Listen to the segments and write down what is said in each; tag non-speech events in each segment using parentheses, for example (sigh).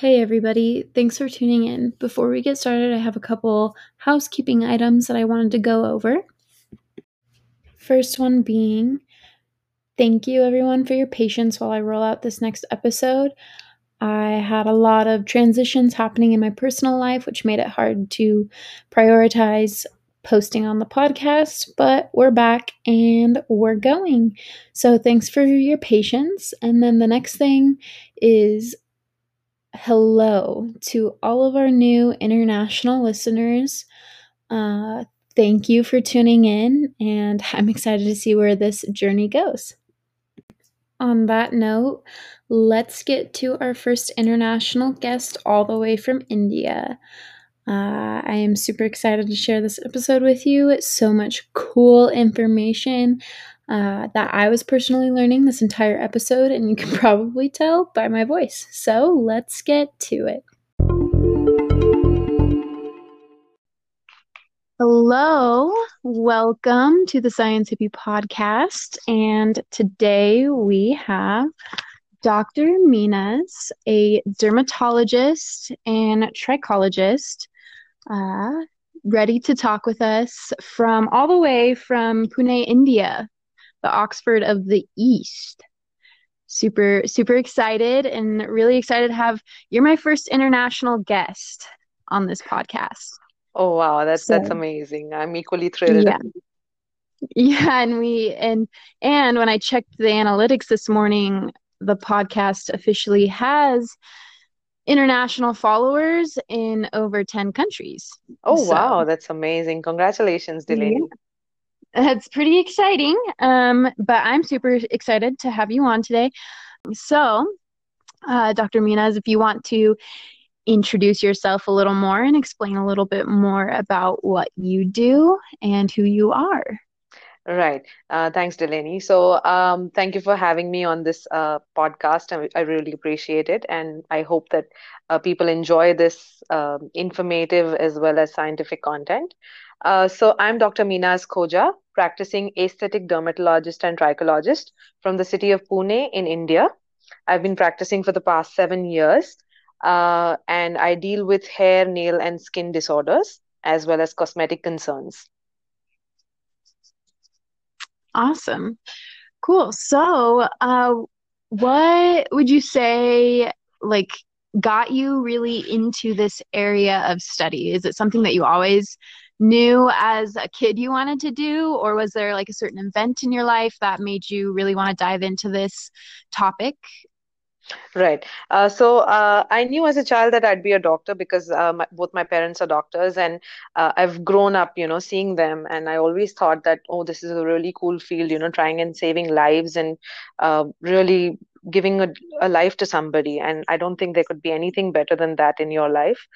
Hey, everybody. Thanks for tuning in. Before we get started, I have a couple housekeeping items that I wanted to go over. First one being thank you, everyone, for your patience while I roll out this next episode. I had a lot of transitions happening in my personal life, which made it hard to prioritize posting on the podcast, but we're back and we're going. So, thanks for your patience. And then the next thing is hello to all of our new international listeners. Uh, thank you for tuning in, and I'm excited to see where this journey goes. On that note, let's get to our first international guest all the way from India. Uh, I am super excited to share this episode with you. It's so much cool information uh, that I was personally learning this entire episode, and you can (laughs) probably tell by my voice. So let's get to it. Hello, welcome to the Science Hippy podcast. And today we have Dr. Meenaz, a dermatologist and trichologist, uh, ready to talk with us from all the way from Pune, India the Oxford of the East. Super, super excited and really excited to have you're my first international guest on this podcast. Oh wow, that's so, that's amazing. I'm equally thrilled. Yeah. Yeah, and we and and when I checked the analytics this morning, the podcast officially has international followers in over 10 countries. Oh so, wow, that's amazing. Congratulations, Delaney. Yeah. It's pretty exciting. Um, but I'm super excited to have you on today. So, uh, Dr. Meenaz, if you want to introduce yourself a little more and explain a little bit more about what you do and who you are. Right. Uh, thanks, Delaney. So, um, thank you for having me on this uh, podcast. I, I, really appreciate it. And I hope that uh, people enjoy this um, informative as well as scientific content. Uh, so I'm Dr. Meenaz Khoja, practicing aesthetic dermatologist and trichologist from the city of Pune in India. I've been practicing for the past seven years, uh, and I deal with hair, nail, and skin disorders as well as cosmetic concerns. Awesome. Cool. So, uh, what would you say, like, got you really into this area of study? Is it something that you always knew as a kid you wanted to do or was there like a certain event in your life that made you really want to dive into this topic Right. Uh, so uh, I knew as a child that I'd be a doctor because uh, my, both my parents are doctors, and uh, I've grown up, you know, seeing them. And I always thought that, oh, this is a really cool field, you know, trying and saving lives and uh, really giving a, a life to somebody. And I don't think there could be anything better than that in your life.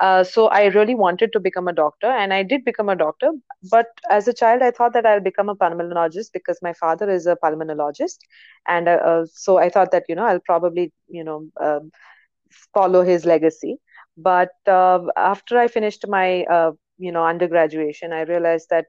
Uh, so I really wanted to become a doctor, and I did become a doctor. But as a child, I thought that I'll become a pulmonologist because my father is a pulmonologist, and uh, uh, so I thought that you know I'll probably you know um, follow his legacy. But uh, after I finished my uh, you know undergraduation, I realized that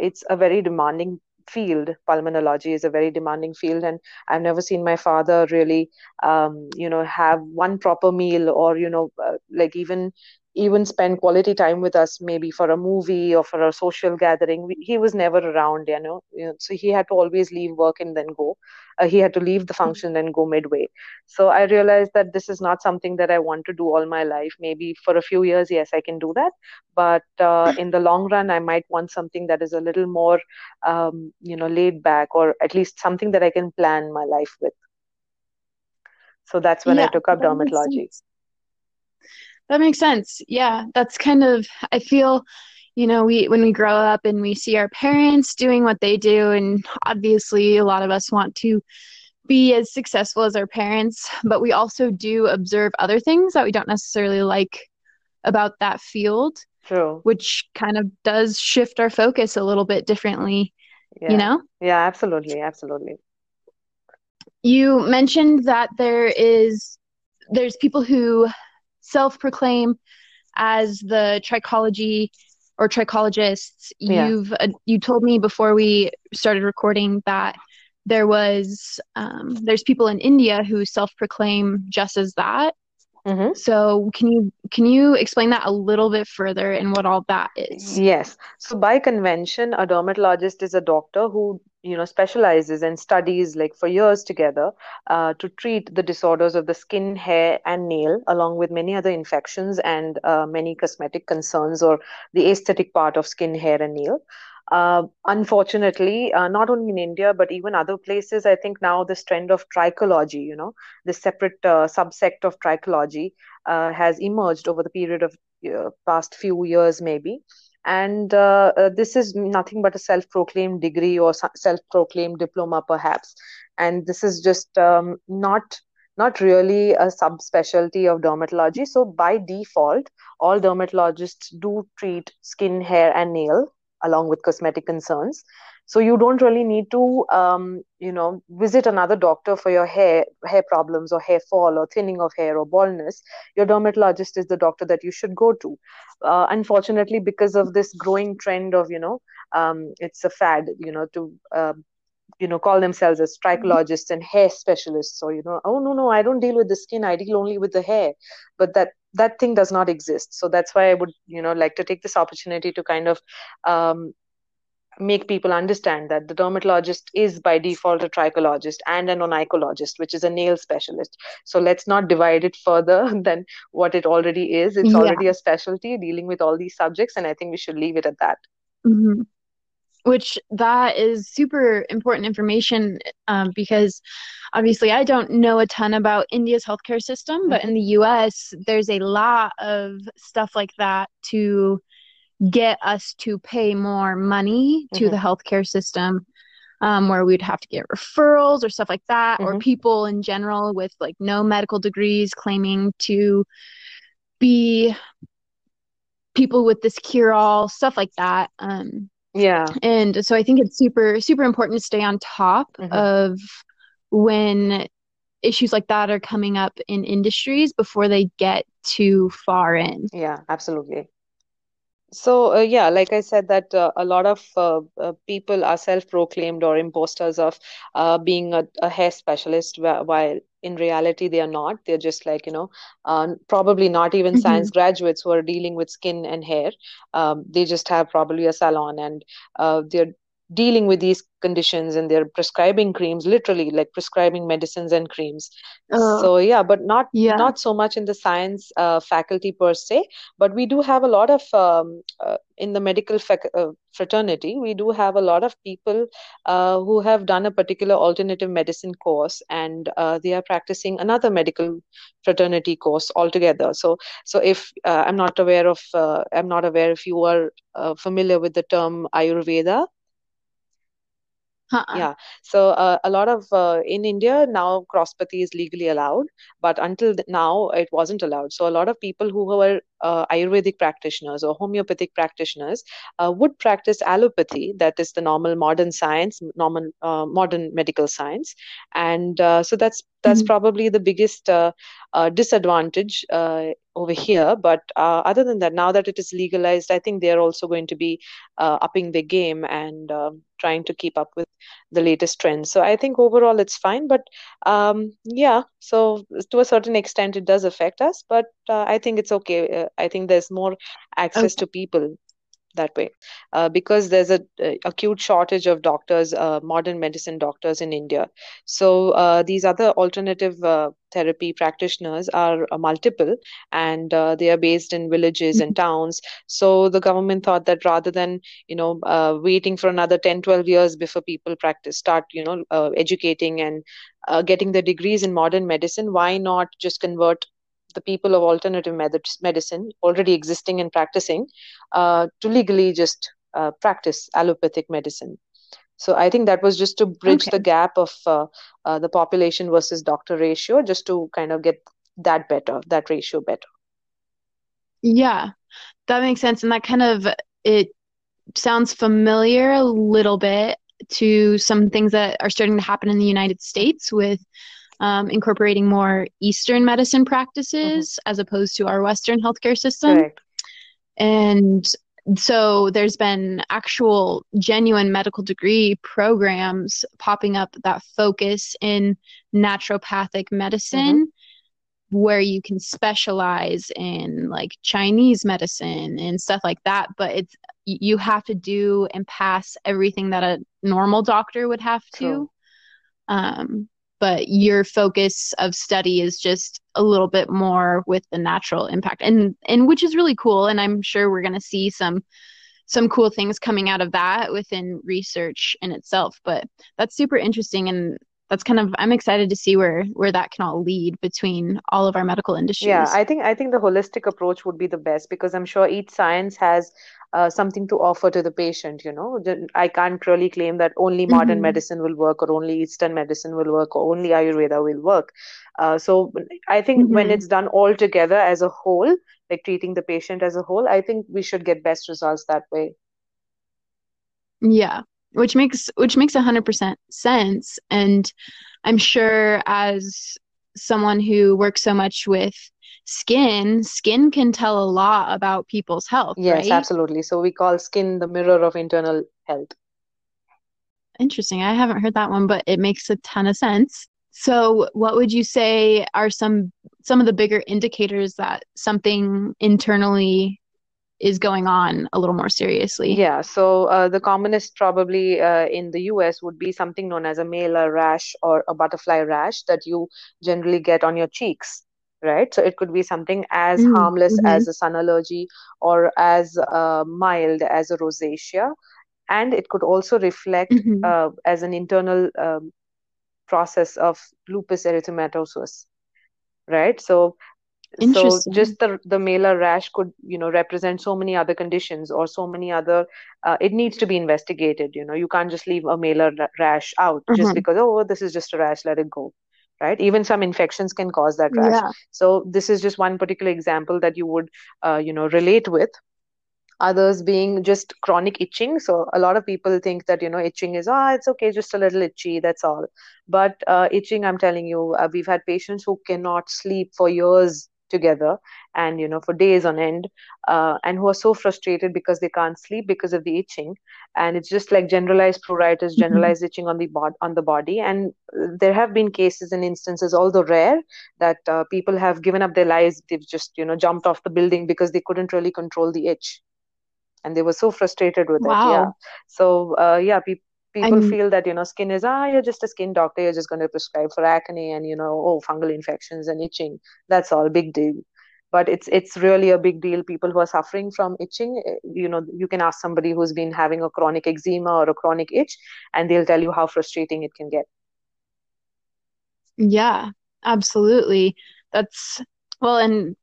it's a very demanding field. Pulmonology is a very demanding field and i've never seen my father really um, you know have one proper meal or you know uh, like even even spend quality time with us maybe for a movie or for a social gathering. He was never around you know, you know so he had to always leave work and then go. Uh, he had to leave the function and go midway. So i realized that this is not something that i want to do all my life. Maybe for a few years yes i can do that. But uh, in the long run i might want something that is a little more um, you know laid back or at least something that i can plan my life with. So that's when yeah, i took up dermatology that makes sense. Yeah, that's kind of I feel you know we when we grow up and we see our parents doing what they do and obviously a lot of us want to be as successful as our parents but we also do observe other things that we don't necessarily like about that field True. which kind of does shift our focus a little bit differently yeah. you know yeah absolutely absolutely you mentioned that there is there's people who self proclaim as the trichology or trichologists. Yeah. You've uh, you told me before we started recording that there was um, there's people in India who self proclaim just as that. Mm-hmm. So can you can you explain that a little bit further and what all that is? Yes. So by convention, a dermatologist is a doctor who you know specializes and studies like for years together uh, to treat the disorders of the skin, hair, and nail, along with many other infections and uh, many cosmetic concerns or the aesthetic part of skin, hair, and nail. Uh, unfortunately, uh, not only in India, but even other places, I think now this trend of trichology, you know, this separate uh, subsect of trichology uh, has emerged over the period of uh, past few years, maybe. And this is nothing but a self proclaimed degree or self proclaimed diploma, perhaps. And this is just um, not not really a subspecialty of dermatology. So by default, all dermatologists do treat skin, hair, and nail along with cosmetic concerns. So you don't really need to um, you know visit another doctor for your hair hair problems or hair fall or thinning of hair or baldness. Your dermatologist is the doctor that you should go to. Uh, unfortunately because of this growing trend of you know um, it's a fad you know to uh, you know call themselves as trichologists and hair specialists or you know oh no no i don't deal with the skin i deal only with the hair but that that thing does not exist so that's why i would you know like to take this opportunity to kind of um, make people understand that the dermatologist is by default a trichologist and an onychologist, which is a nail specialist. So let's not divide it further (laughs) than what it already is. It's yeah. already a specialty dealing with all these subjects, and I think we should leave it at that. Mm-hmm which that is super important information um, because obviously I don't know a ton about India's healthcare system, but in the US, there's a lot of stuff like that to get us to pay more money to mm-hmm. the healthcare system. Um, where we'd have to get referrals or stuff like that, mm-hmm. or people in general with like no medical degrees claiming to be people with this cure all, stuff like that. Um, yeah. And so I think it's super, super important to stay on top mm-hmm. of when issues like that are coming up in industries before they get too far in. Yeah, absolutely. So uh, yeah, like I said, that uh, a lot of uh, uh people are self-proclaimed or imposters of uh, being a, a, hair specialist, while in reality they are not. They're just like you know, uh, probably not even mm-hmm. science graduates who are dealing with skin and hair. Um, they just have probably a salon, and they're dealing with these conditions and they're prescribing creams literally like prescribing medicines and creams. Uh, so yeah but not yeah. not so much in the science uh, faculty per se but we do have a lot of um, uh, in the medical fac- uh, fraternity we do have a lot of people uh, who have done a particular alternative medicine course and uh, they are practicing another medical fraternity course altogether. So so if i'm not aware of i'm not aware if you are familiar with the term ayurveda Yeah. So uh, a lot of uh, in India now crosspathy is legally allowed, but until now it wasn't allowed. So a lot of people who were uh, Ayurvedic practitioners or homeopathic practitioners uh, would practice allopathy, that is the normal modern science, normal uh, modern medical science, and uh, so that's that's mm-hmm. probably the biggest uh, uh, disadvantage over here. But other than that, now that it is legalized, I think they are also going to be upping the game and um, trying to keep up with the latest trends. So I think overall it's fine, but um, yeah, so to a certain extent it does affect us, but I think it's okay I think there's more access okay. to people that way uh, because there's a, a, acute shortage of doctors uh, modern medicine doctors in india so uh, these other alternative uh, therapy practitioners are uh, multiple and uh, they are based in villages mm-hmm. and towns so the government thought that rather than you know waiting for another 10 12 years before people practice start you know educating and getting the degrees in modern medicine why not just convert the people of alternative methods, medicine already existing and practicing uh, to legally just uh, practice allopathic medicine. So I think that was just to bridge okay. the gap of uh, uh, the population versus doctor ratio, just to kind of get that better, that ratio better. Yeah, that makes sense, and that kind of it sounds familiar a little bit to some things that are starting to happen in the United States with um, incorporating more Eastern medicine practices mm-hmm. as opposed to our Western healthcare system. Right. And so there's been actual genuine medical degree programs popping up that focus in naturopathic medicine. Mm-hmm. where you can specialize in like Chinese medicine and stuff like that, but it's you have to do and pass everything that a normal doctor would have to. Um, but your focus of study is just a little bit more with the natural impact. And and which is really cool and i'm sure we're going to see some some cool things coming out of that within research in itself but that's super interesting and that's kind of i'm excited to see where where that can all lead between all of our medical industries. Yeah i think i think the holistic approach would be the best because i'm sure each science has uh, something to offer to the patient you know i can't really claim that only modern mm-hmm. medicine will work or only eastern medicine will work or only ayurveda will work uh, so i think mm-hmm. when it's done all together as a whole like treating the patient as a whole i think we should get best results that way yeah which makes which makes 100% sense and i'm sure as someone who works so much with skin skin can tell a lot about people's health yes right? absolutely. So we call skin the mirror of internal health. Interesting. I haven't heard that one but it makes a ton of sense. So what would you say are some some of the bigger indicators that something internally is going on a little more seriously. Yeah, so uh, the commonest probably uh, in the US would be something known as a malar rash or a butterfly rash that you generally get on your cheeks, right? So it could be something as mm, harmless mm-hmm. as a sun allergy or as uh, mild as a rosacea. And it could also reflect mm-hmm. Uh, as an internal um, process of lupus erythematosus, right? So so just the the malar rash could you know represent so many other conditions or so many other uh, it needs to be investigated you know you can't just leave a malar rash out mm-hmm. just because oh this is just a rash let it go right? Even some infections can cause that rash. Yeah. so this is just one particular example that you would uh, you know relate with. Others being just chronic itching. So a lot of people think that you know itching is ah oh, it's okay just a little itchy that's all. But uh, itching i'm telling you uh, we've had patients who cannot sleep for years together and you know for days on end uh, and who are so frustrated because they can't sleep because of the itching. And it's just like generalized pruritus mm-hmm. generalized itching on the bod- on the body. And there have been cases and instances although rare that uh, people have given up their lives. They've just you know jumped off the building because they couldn't really control the itch. And they were so frustrated with wow. it yeah. So uh, yeah people people I'm, feel that you know skin is ah you're just a skin doctor you're just going to prescribe for acne and you know oh fungal infections and itching. That's all big deal. But it's it's really a big deal. People who are suffering from itching eh, you know you can ask somebody who's been having a chronic eczema or a chronic itch and they'll tell you how frustrating it can get. Yeah absolutely. That's well and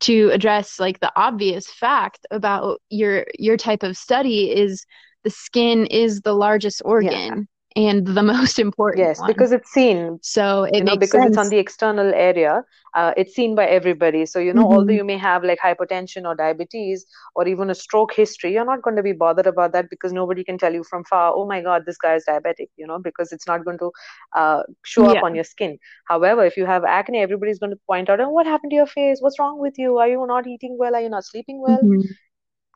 to address like the obvious fact about your your type of study is the skin is the largest organ yeah. and the (laughs) most important. Yes, one. because it's seen. So it you know, because sense. it's on the external area, uh, it's seen by everybody. So you know, mm-hmm. although you may have like hypertension or diabetes or even a stroke history, you're not going to be bothered about that because nobody can tell you from far, oh my God, this guy is diabetic. You know, because it's not going to uh, show yeah. up on your skin. However, if you have acne, everybody's going to point out, oh, what happened to your face? What's wrong with you? Are you not eating well? Are you not sleeping well? Mm-hmm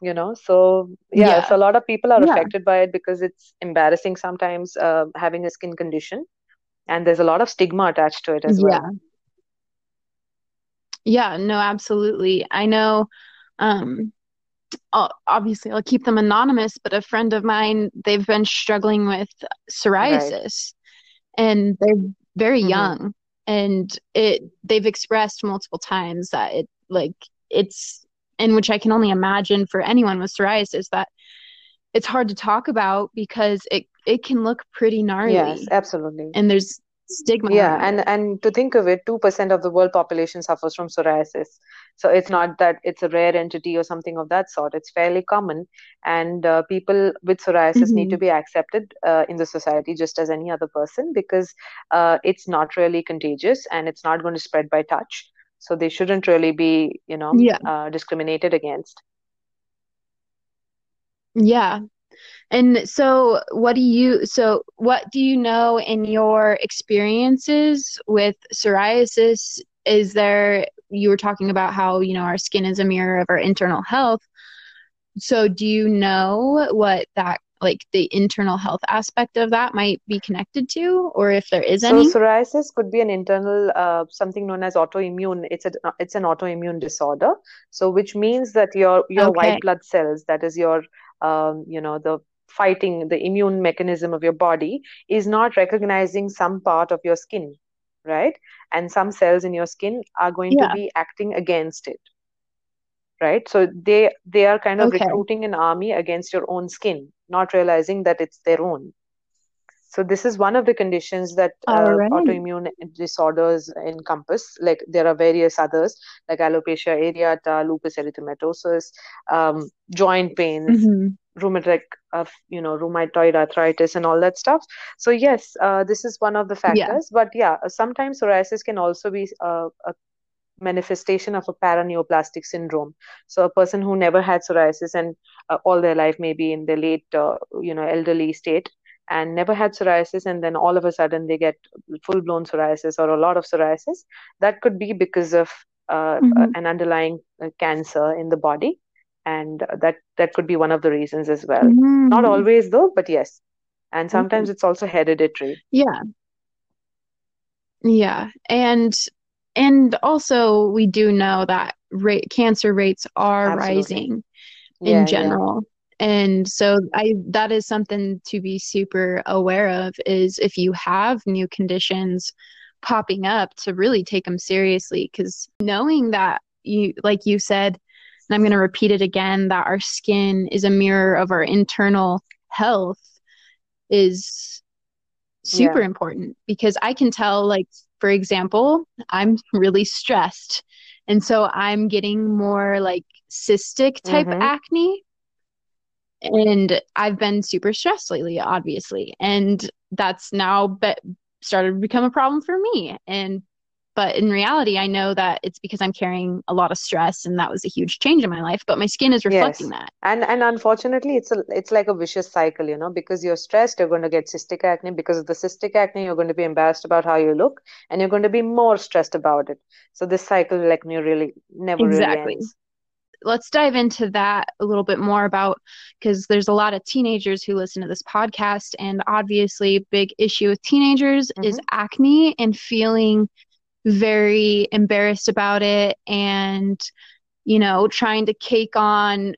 you know so yeah, yeah. so a lot of people are yeah. affected by it because it's embarrassing sometimes uh, having a skin condition and there's a lot of stigma attached to it as well yeah yeah no absolutely i know um obviously i'll keep them anonymous but a friend of mine they've been struggling with psoriasis right. and they're very mm-hmm. young and it they've expressed multiple times that it like it's and which I can only imagine for anyone with psoriasis that it's hard to talk about because it it can look pretty gnarly. Yes, absolutely. And there's stigma. Yeah, and and to think of it, two percent of the world population suffers from psoriasis. So it's not that it's a rare entity or something of that sort. It's fairly common, and uh, people with psoriasis mm-hmm. need to be accepted uh, in the society just as any other person because uh, it's not really contagious and it's not going to spread by touch so they shouldn't really be you know yeah. uh, discriminated against. Yeah. And so what do you so what do you know in your experiences with psoriasis? Is there you were talking about how you know our skin is a mirror of our internal health. So do you know what that like the internal health aspect of that might be connected to, or if there is So any? psoriasis could be an internal uh, something known as autoimmune. It's a it's an autoimmune disorder. So which means that your your Okay. white blood cells, that is your um, you know the fighting the immune mechanism of your body, is not recognizing some part of your skin, right? And some cells in your skin are going to be acting against it, right? So they they are kind of Okay. recruiting an army against your own skin, not realizing that it's their own. So this is one of the conditions that uh, right. autoimmune disorders encompass. Like there are various others, like alopecia areata, lupus erythematosus, um, joint pains, hmm rheumatoid, uh, you know, rheumatoid arthritis, and all that stuff. So yes, uh, this is one of the Yeah. factors. But yeah, sometimes psoriasis can also be uh, a manifestation of a paraneoplastic syndrome. So a person who never had psoriasis and uh, all their life, maybe in their late, uh, you know, elderly state, and never had psoriasis, and then all of a sudden they get full-blown psoriasis or a lot of psoriasis. That could be because of uh, hmm an underlying uh, cancer in the body, and that that could be one of the reasons as well. Not Mm. always though, but yes. And Okay. sometimes it's also hereditary. Yeah. Yeah. And and also we do know that rate cancer rates are Absolutely. rising in Yeah, yeah. general. And so I that is something to be super aware of is if you have new conditions popping up to really take them seriously because knowing that you like you said and I'm going to repeat it again that our skin is a mirror of our internal health is super Yeah. important because I can tell like for example I'm really stressed and so I'm getting more like cystic type Mm-hmm. acne and I've been super stressed lately, obviously, and that's now be- started to become a problem for me. And but in reality, I know that it's because I'm carrying a lot of stress, and that was a huge change in my life. But my skin is reflecting Yes. that. And and unfortunately, it's a it's like a vicious cycle, you know, because you're stressed, you're going to get cystic acne. Because of the cystic acne, you're going to be embarrassed about how you look, and you're going to be more stressed about it. So this cycle, like, you really never really Exactly. ends. Let's dive into that a little bit more about because there's a lot of teenagers who listen to this podcast, and obviously, big issue with teenagers is Mm-hmm. acne and feeling very embarrassed about it and you know trying to cake on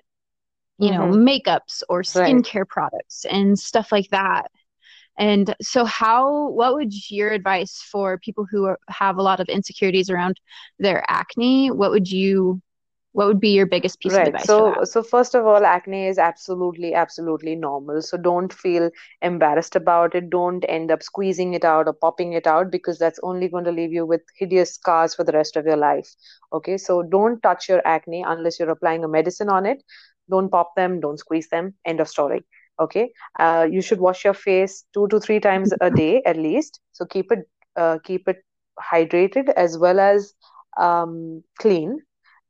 you know Mm-hmm. makeups or Right. skincare products and stuff like that and so how what would your advice for people who are, have a lot of insecurities around their acne what would you what would be your biggest piece of Right. advice for So, so first of all, acne is absolutely, absolutely normal. So don't feel embarrassed about it. Don't end up squeezing it out or popping it out because that's only going to leave you with hideous scars for the rest of your life. Okay. So don't touch your acne unless you're applying a medicine on it. Don't pop them. Don't squeeze them. End of story. Okay. Uh, you should wash your face two to three times a (laughs) day at least. So keep it, uh, keep it hydrated as well as um, clean.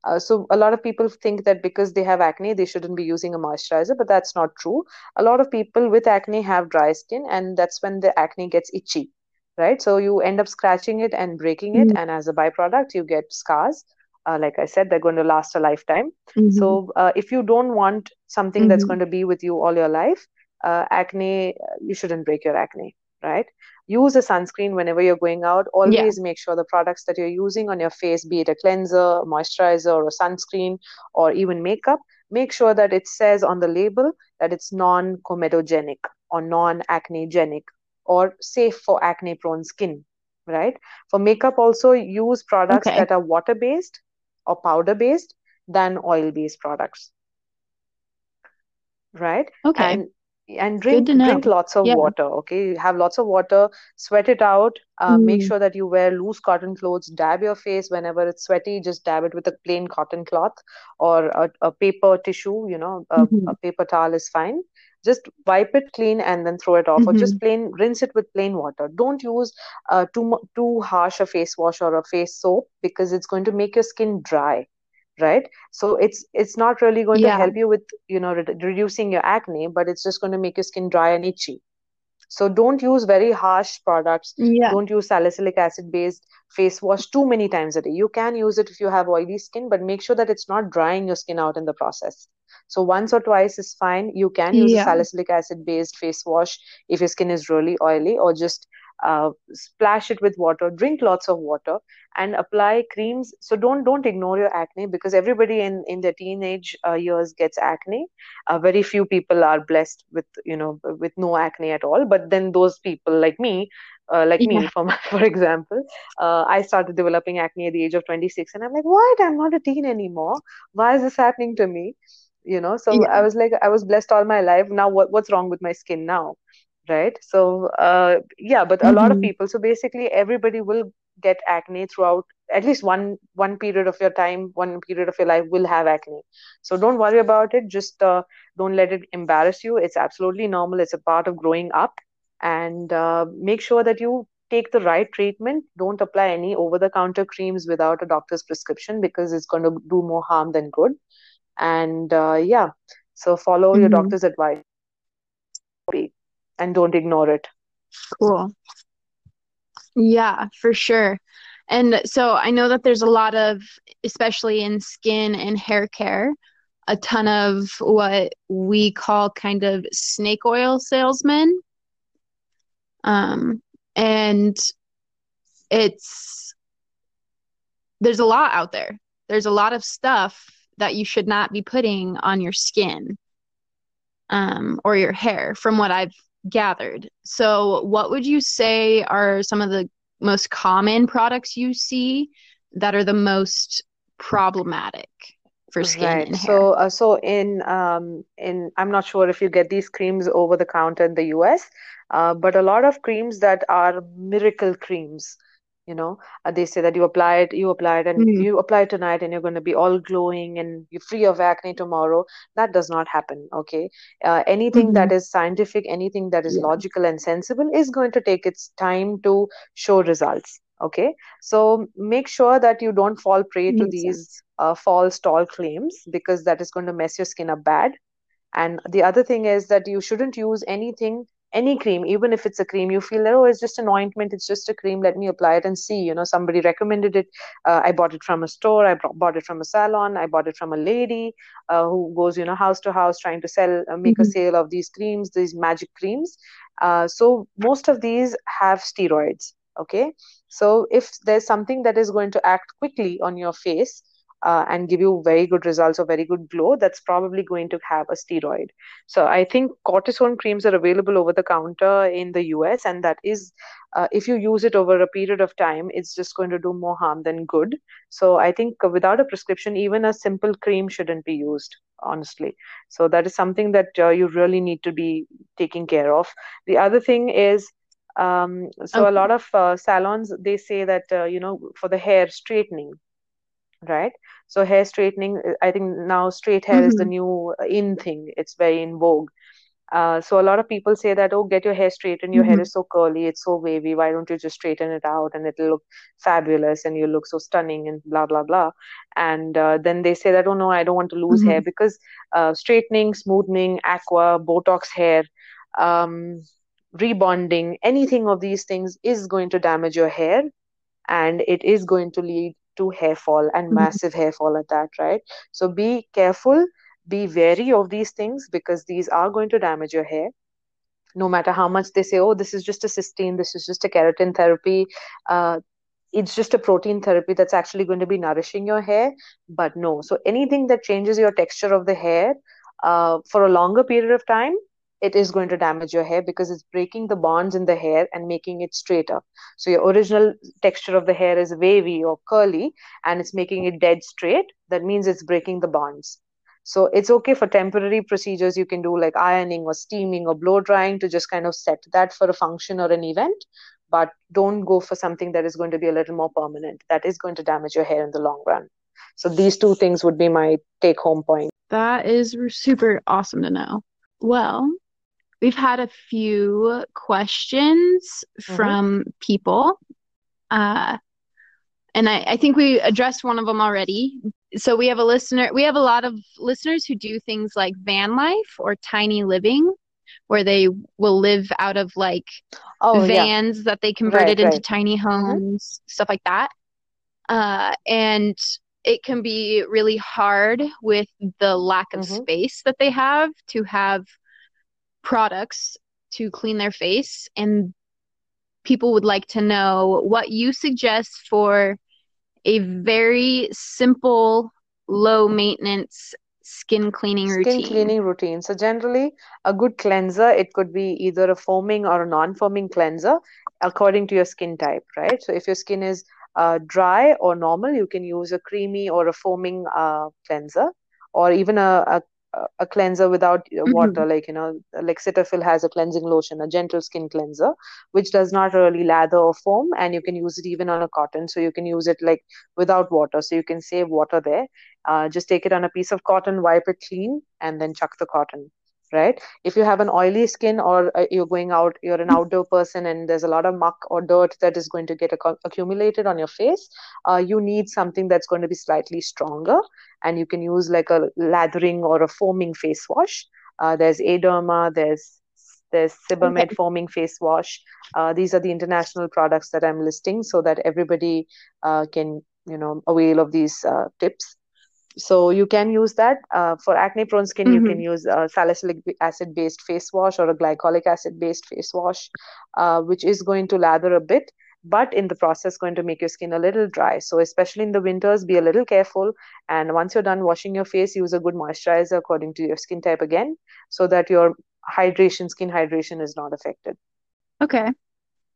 Uh, so a lot of people think that because they have acne, they shouldn't be using a moisturizer, but that's not true. A lot of people with acne have dry skin, and that's when the acne gets itchy, right? So you end up scratching it and breaking it, Mhm. and as a byproduct, you get scars. Uh, like I said, they're going to last a lifetime. Mhm. So uh, if you don't want something that's Mhm. going to be with you all your life, uh, acne, you shouldn't break your acne, right? Use a sunscreen whenever you're going out. yeah Always make sure the products that you're using on your face, be it a cleanser, a moisturizer, or a sunscreen, or even makeup, make sure that it says on the label that it's non-comedogenic or non-acnegenic or safe for acne-prone skin, right? For makeup, also use products okay that are water-based or powder-based than oil-based products, right? okay And and drink drink lots of yeah water, okay? Have lots of water, sweat it out. Uh, make Mm. sure that you wear loose cotton clothes. Dab your face whenever it's sweaty. Just dab it with a plain cotton cloth or a, a paper tissue, you know, a, Mhm. a paper towel is fine. Just wipe it clean and then throw it off, or Mhm. just plain rinse it with plain water. Don't use uh, too too harsh a face wash or a face soap because it's going to make your skin dry right so it's it's not really going to help you with you know re- reducing your acne but it's just going to make your skin dry and itchy So don't use very harsh products. Yeah. Don't use salicylic acid based face wash too many times a day. You can use it if you have oily skin, but make sure that it's not drying your skin out in the process. So once or twice is fine. You can use Yeah. a salicylic acid based face wash if your skin is really oily, or just uh, splash it with water. Drink lots of water and apply creams. So don't don't ignore your acne because everybody in in their teenage uh, years gets acne. Uh, very few people are blessed with you know with no acne at all. But then those people like me. Uh, like me, for my, (laughs) for example, uh, I started developing acne at the age of 26, and I'm like, what? I'm not a teen anymore. Why is this happening to me? you know so Yeah. i was like i was blessed all my life now what, what's wrong with my skin now right? So uh, yeah but a lot of Mhm. people so basically everybody will get acne throughout at least one one period of your time one period of your life will have acne. So don't worry about it just uh, don't let it embarrass you. It's absolutely normal. It's a part of growing up. And uh, make sure that you take the right treatment. Don't apply any over the counter creams without a doctor's prescription because it's going to do more harm than good. And uh, yeah so follow your Mhm. doctor's advice and don't ignore it Cool. Yeah, for sure. And so I know that there's a lot of, especially in skin and hair care, a ton of what we call kind of snake oil salesmen. Um, and it's, there's a lot out there. There's a lot of stuff that you should not be putting on your skin, um, or your hair, from what I've gathered. So, what would you say are some of the most common products you see that are the most problematic for skin Right. So, uh, so in um, in I'm not sure if you get these creams over the counter in the US, uh, but a lot of creams that are miracle creams, you know, uh, they say that you apply it, you apply it, and Mm, you apply it tonight, and you're going to be all glowing and you're free of acne tomorrow. That does not happen, okay? Uh, anything that mhm. is scientific, anything that is Yeah. logical and sensible is going to take its time to show results, okay? So make sure that you don't fall prey to Makes these uh, false tall claims because that is going to mess your skin up bad. And the other thing is that you shouldn't use anything, any cream, even if it's a cream you feel that, oh, it's just an ointment, it's just a cream, let me apply it and see. You know, somebody recommended it. Uh, I bought it from a store, I bought it from a salon, I bought it from a lady uh, who goes, you know, house to house trying to sell, uh, make a Mhm. sale of these creams, these magic creams. Uh, so most of these have steroids. Okay. So if there's something that is going to act quickly on your face, uh, and give you very good results or very good glow, that's probably going to have a steroid. So I think cortisone creams are available over the counter in the US, and that is, uh, if you use it over a period of time, it's just going to do more harm than good. So I think without a prescription, even a simple cream shouldn't be used, honestly. So that is something that uh, you really need to be taking care of. The other thing is, um, so a lot of uh, salons they say that uh, you know for the hair straightening right? So hair straightening, uh, I think now straight hair is the Mhm. new uh, in thing. It's very in vogue. Uh, so a lot of people say that, oh, get your hair straightened. Your hair Mhm. is so curly, it's so wavy. Why don't you just straighten it out and it'll look fabulous and you look so stunning and blah blah blah. And uh, then they say that, oh no, I don't want to lose hair Mhm. because uh, straightening, smoothing, aqua, Botox hair, um, rebonding, anything of these things is going to damage your hair and it is going to lead to hair fall and Mhm. massive hair fall at that, right? So be careful, be wary of these things because these are going to damage your hair. No matter how much they say, oh, this is just a cysteine, this is just a keratin therapy, uh, it's just a protein therapy that's actually going to be nourishing your hair. But no, so anything that changes your texture of the hair uh, for a longer period of time, it is going to damage your hair because it's breaking the bonds in the hair and making it straighter. So your original texture of the hair is wavy or curly and it's making it dead straight. That means it's breaking the bonds. So it's okay for temporary procedures you can do like ironing or steaming or blow drying to just kind of set that for a function or an event but don't go for something that is going to be a little more permanent. That is going to damage your hair in the long run. So these two things would be my take home point. That is super awesome to know. Well, we've had a few questions Mm-hmm. from people. Uh, and I, I think we addressed one of them already. So we have a listener, we have a lot of listeners who do things like van life or tiny living, where they will live out of like oh, vans yeah. that they converted right, into right. tiny mm-hmm. homes, mm-hmm. stuff like that. Uh, and it can be really hard with the lack of mm-hmm. space that they have to have products to clean their face. And people would like to know what you suggest for a very simple, low maintenance skin cleaning routine. Skin cleaning routine. So generally, a good cleanser, it could be either a foaming or a non-foaming cleanser according to your skin type, right? So if your skin is uh, dry or normal, you can use a creamy or a foaming uh, cleanser, or even a, a a cleanser without mm-hmm. water like you know like cetaphil has a cleansing lotion a gentle skin cleanser which does not really lather or foam and you can use it even on a cotton. So you can use it like without water. So you can save water there. Uh, just take it on a piece of cotton wipe it clean and then chuck the cotton right if you have an oily skin or uh, you're going out you're an outdoor person and there's a lot of muck or dirt that is going to get ac- accumulated on your face uh, you need something that's going to be slightly stronger and you can use like a lathering or a foaming face wash uh, there's A-Derma there's there's Sebamed okay. foaming face wash. Uh, these are the international products that I'm listing so that everybody uh, can, you know, avail of these uh, tips so you can use that uh, for acne prone skin mm-hmm. you can mm-hmm. use a salicylic acid based face wash or a glycolic acid based face wash uh, which is going to lather a bit but in the process going to make your skin a little dry so especially in the winters be a little careful and once you're done washing your face use a good moisturizer according to your skin type again so that your hydration skin hydration is not affected okay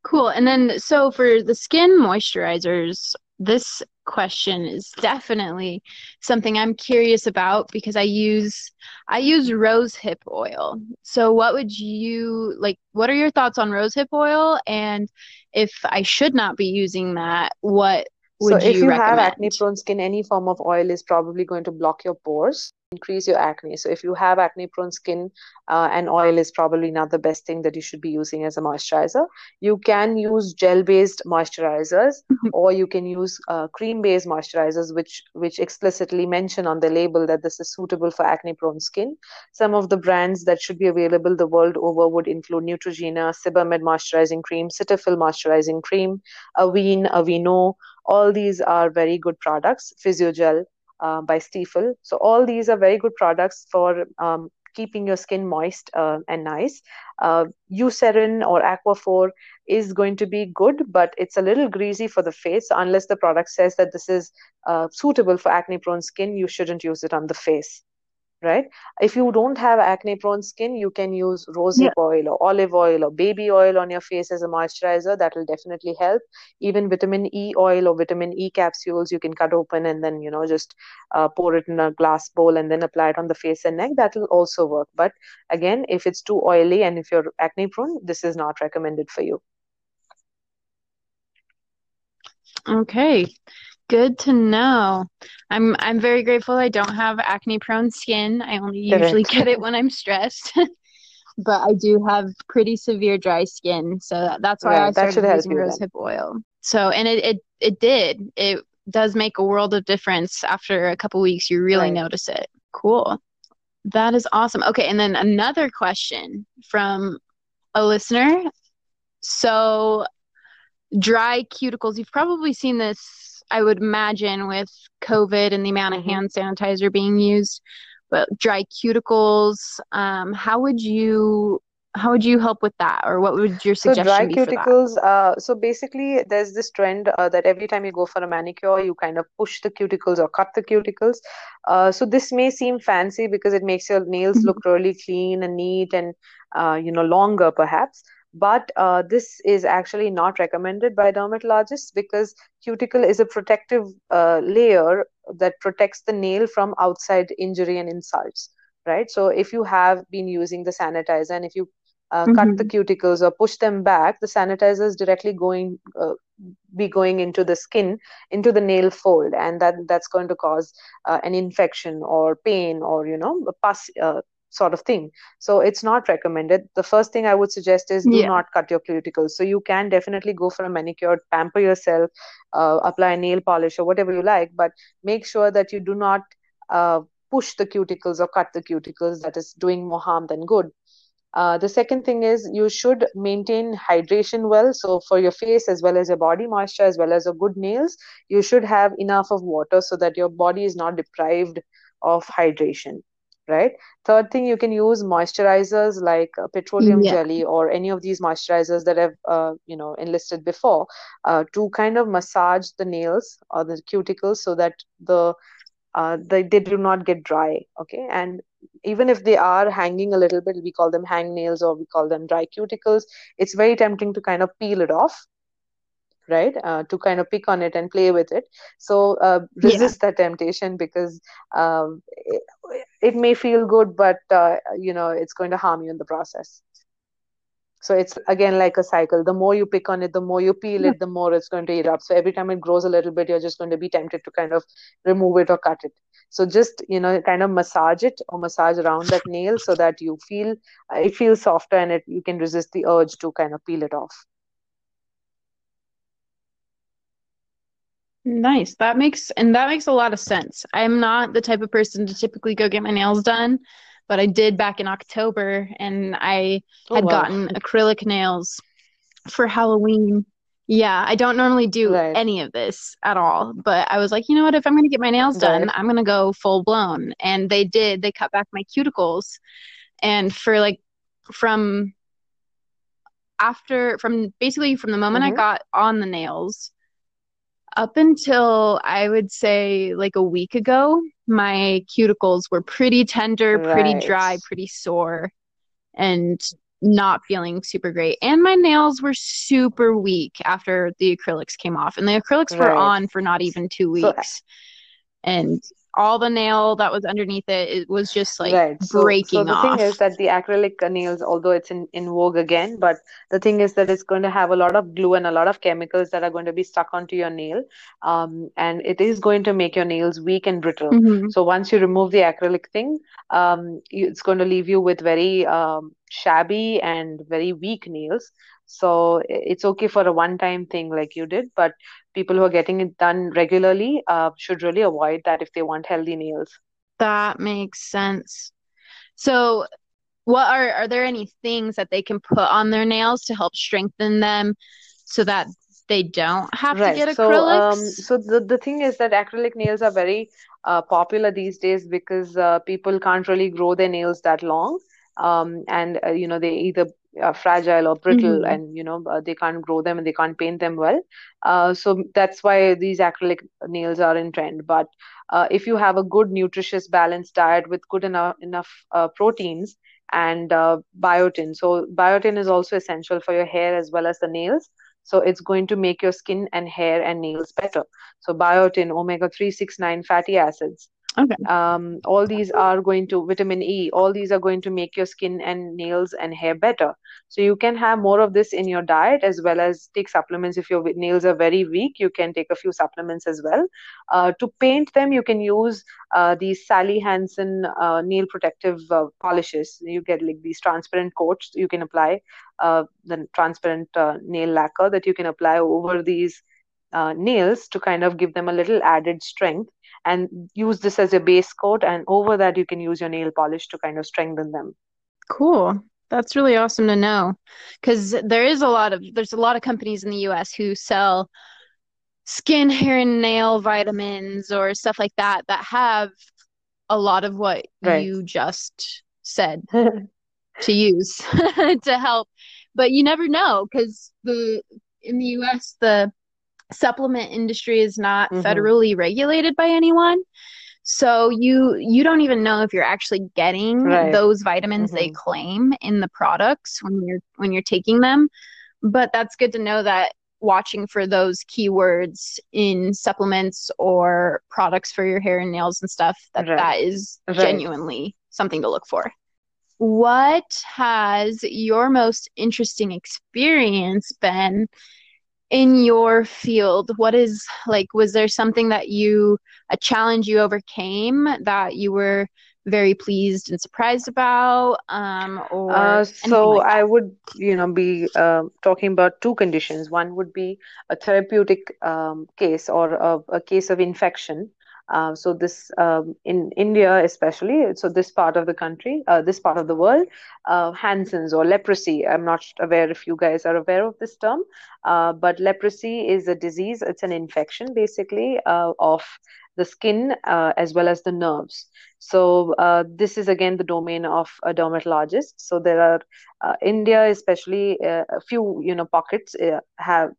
cool and then so for the skin moisturizers this question is definitely something I'm curious about because I use I use rose hip oil. So what would you like what are your thoughts on rose hip oil and if I should not be using that, what would so if you, recommend? have acne prone skin any form of oil is probably going to block your pores increase your acne. So if you have acne prone skin, uh, and oil is probably not the best thing that you should be using as a moisturizer. You can use gel based moisturizers mm-hmm. or you can use uh, cream based moisturizers, which, which explicitly mention on the label that this is suitable for acne prone skin. Some of the brands that should be available the world over would include Neutrogena, Sebamed moisturizing cream, Cetaphil moisturizing cream, Avene, Aveeno. All these are very good products. Physiogel, uh, by Stiefel. So all these are very good products for um, keeping your skin moist uh, and nice. Uh, Eucerin or Aquaphor is going to be good, but it's a little greasy for the face. Unless the product says that this is uh, suitable for acne prone skin, you shouldn't use it on the face right? If you don't have acne prone skin you can use rosehip yeah. oil or olive oil or baby oil on your face as a moisturizer. That will definitely help. Even vitamin e oil or vitamin e capsules you can cut open and then you know just uh, pour it in a glass bowl and then apply it on the face and neck. That will also work. But again if it's too oily and if you're acne prone this is not recommended for you. Okay Good to know. I'm I'm very grateful I don't have acne prone skin. I only usually get it when I'm stressed. (laughs) but I do have pretty severe dry skin, so that's why right, I started using rosehip oil. So and it, it it did. It does make a world of difference after a couple weeks you really right. notice it. Cool. That is awesome. Okay, and then another question from a listener. So dry cuticles, you've probably seen this I would imagine with COVID and the amount of mm-hmm. hand sanitizer being used, but dry cuticles, um, how would you how would you help with that or what would your suggestion so dry be cuticles uh, so basically there's this trend uh, that every time you go for a manicure you kind of push the cuticles or cut the cuticles uh, so this may seem fancy because it makes your nails mm-hmm. look really clean and neat and uh, you know longer perhaps but uh, this is actually not recommended by dermatologists because cuticle is a protective uh, layer that protects the nail from outside injury and insults right so if you have been using the sanitizer and if you uh, mm-hmm. cut the cuticles or push them back the sanitizer is directly going uh, be going into the skin into the nail fold and that that's going to cause uh, an infection or pain or you know pus uh, sort of thing. So it's not recommended. The first thing I would suggest is do yeah. not cut your cuticles. So you can definitely go for a manicure, pamper yourself, uh, apply a nail polish or whatever you like, but make sure that you do not uh, push the cuticles or cut the cuticles. That is doing more harm than good. Uh, the second thing is you should maintain hydration well. So for your face as well as your body moisture as well as your good nails, you should have enough of water so that your body is not deprived of hydration right third thing you can use moisturizers like uh, petroleum Yeah. jelly or any of these moisturizers that i've uh, you know enlisted before uh, to kind of massage the nails or the cuticles so that the uh, they, they do not get dry okay and even if they are hanging a little bit we call them hang nails or we call them dry cuticles it's very tempting to kind of peel it off right uh, to kind of pick on it and play with it so uh, Yeah. resist that temptation because um, it, may feel good but uh, you know it's going to harm you in the process. So it's again like a cycle. The more you pick on it the more you peel it the more it's going to erupt. So every time it grows a little bit you're just going to be tempted to kind of remove it or cut it. So just you know kind of massage it or massage around that nail so that you feel uh, it feels softer and it you can resist the urge to kind of peel it off Nice. That makes and that makes a lot of sense. I'm not the type of person to typically go get my nails done, but I did back in October and I oh had wow gotten acrylic nails for Halloween. Yeah, I don't normally do right any of this at all, but I was like, you know what, if I'm gonna get my nails done, right I'm gonna go full blown. And they did. They cut back my cuticles. And for like from after from basically from the moment I mm-hmm. got on the nails up until I would say like a week ago, my cuticles were pretty tender, pretty right dry, pretty sore, and not feeling super great. And my nails were super weak after the acrylics came off. And the acrylics were on for not even two so weeks. And all the nail that was underneath it, it was just like Right. So, so breaking the thing is off. that the acrylic nails, although it's in, in vogue again, but the thing is that it's going to have a lot of glue and a lot of chemicals that are going to be stuck onto your nail. Um, and it is going to make your nails weak and brittle. hmm So once you remove the acrylic thing, um, you, it's going to leave you with very um, shabby and very weak nails. So it's okay for a one-time thing like you did, but people who are getting it done regularly uh, should really avoid that if they want healthy nails. That makes sense. So, what are are there any things that they can put on their nails to help strengthen them so that they don't have to Right. get So, um, acrylics? so the the thing is that acrylic nails are very uh, popular these days because uh, people can't really grow their nails that long. Um, and uh, you know they either are fragile or brittle, hmm and you know uh, they can't grow them and they can't paint them well. Uh, so that's why these acrylic nails are in trend. But uh, if you have a good, nutritious, balanced diet with good enough enough uh, proteins and uh, biotin, so biotin is also essential for your hair as well as the nails. So it's going to make your skin and hair and nails better. So biotin, omega 369 fatty acids, Okay. um, all these are going to vitamin E, all these are going to make your skin and nails and hair better. So you can have more of this in your diet as well as take supplements. If your nails are very weak, you can take a few supplements as well. Uh, to paint them, you can use uh, these Sally Hansen uh, nail protective uh, polishes. You get like these transparent coats you can apply, uh, the transparent uh, nail lacquer that you can apply over these nails to kind of give them a little added strength and use this as your base coat and over that you can use your nail polish to kind of strengthen them Cool. That's really awesome to know. Because there is a lot of there's a lot of companies in the US who sell skin, hair, and nail vitamins or stuff like that that have a lot of what right you just said (laughs) to use (laughs) to help. But you never know because the in the US the supplement industry is not hmm federally regulated by anyone. So you you don't even know if you're actually getting right those vitamins they hmm claim in the products when you're when you're taking them. But that's good to know that watching for those keywords in supplements or products for your hair and nails and stuff that right that is right genuinely something to look for. What has your most interesting experience been in your field? What is like, was there something that you, a challenge you overcame that you were very pleased and surprised about, um, or Uh, so like I would, you know, be uh, talking about two conditions. One would be a therapeutic um, case or a, a case of infection. Uh, so this um, in India especially, so this part of the country, uh, this part of the world, uh, Hansen's or leprosy. I'm not aware if you guys are aware of this term, uh, but leprosy is a disease. It's an infection basically uh, of the skin as well as the nerves. So this is again the domain of a dermatologist. So there are India, especially a few you know pockets have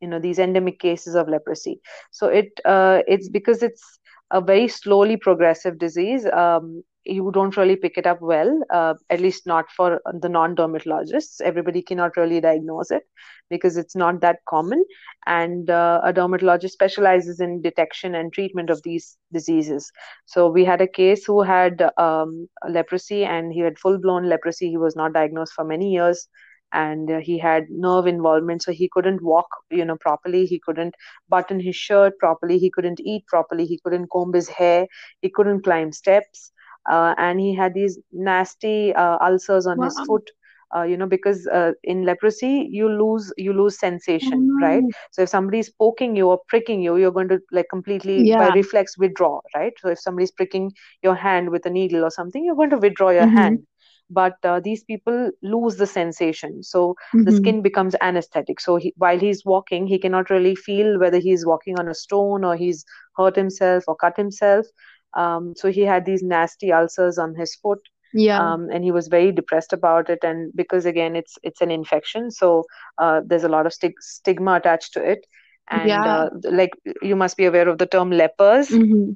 you know these endemic cases of leprosy. So it uh, it's because it's a very slowly progressive disease. Um, you don't really pick it up well, uh, at least not for the non dermatologists. Everybody cannot really diagnose it because it's not that common. And uh, a dermatologist specializes in detection and treatment of these diseases. So we had a case who had um, leprosy and he had full blown leprosy. He was not diagnosed for many years and uh, he had nerve involvement so he couldn't walk you know properly he couldn't button his shirt properly he couldn't eat properly he couldn't comb his hair he couldn't climb steps uh, and he had these nasty uh, ulcers on wow. his foot uh, you know because uh, in leprosy you lose you lose sensation mm. right so if somebody's poking you or pricking you you're going to like completely yeah. by reflex withdraw right so if somebody's pricking your hand with a needle or something you're going to withdraw your mm-hmm. hand but uh, these people lose the sensation. So mm-hmm. the skin becomes anesthetic. So he, while he's walking he cannot really feel whether he's walking on a stone or he's hurt himself or cut himself. Um, so he had these nasty ulcers on his foot yeah. um, and he was very depressed about it. And because again it's it's an infection so uh, there's a lot of stig- stigma attached to it. And yeah. uh, like you must be aware of the term lepers. Mm-hmm.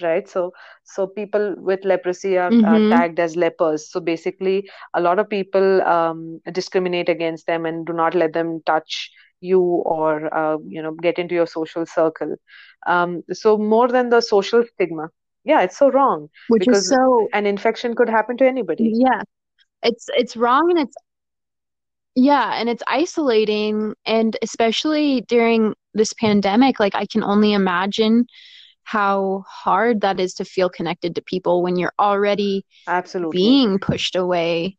Right? So so people with leprosy are, mm-hmm. are, tagged as lepers. So basically a lot of people um, discriminate against them and do not let them touch you or uh, you know get into your social circle. Um, so more than the social stigma. Yeah it's so wrong which because is so an infection could happen to anybody. Yeah. It's it's wrong and it's yeah and it's isolating. And especially during this pandemic like i can only imagine how hard that is to feel connected to people when you're already absolutely being pushed away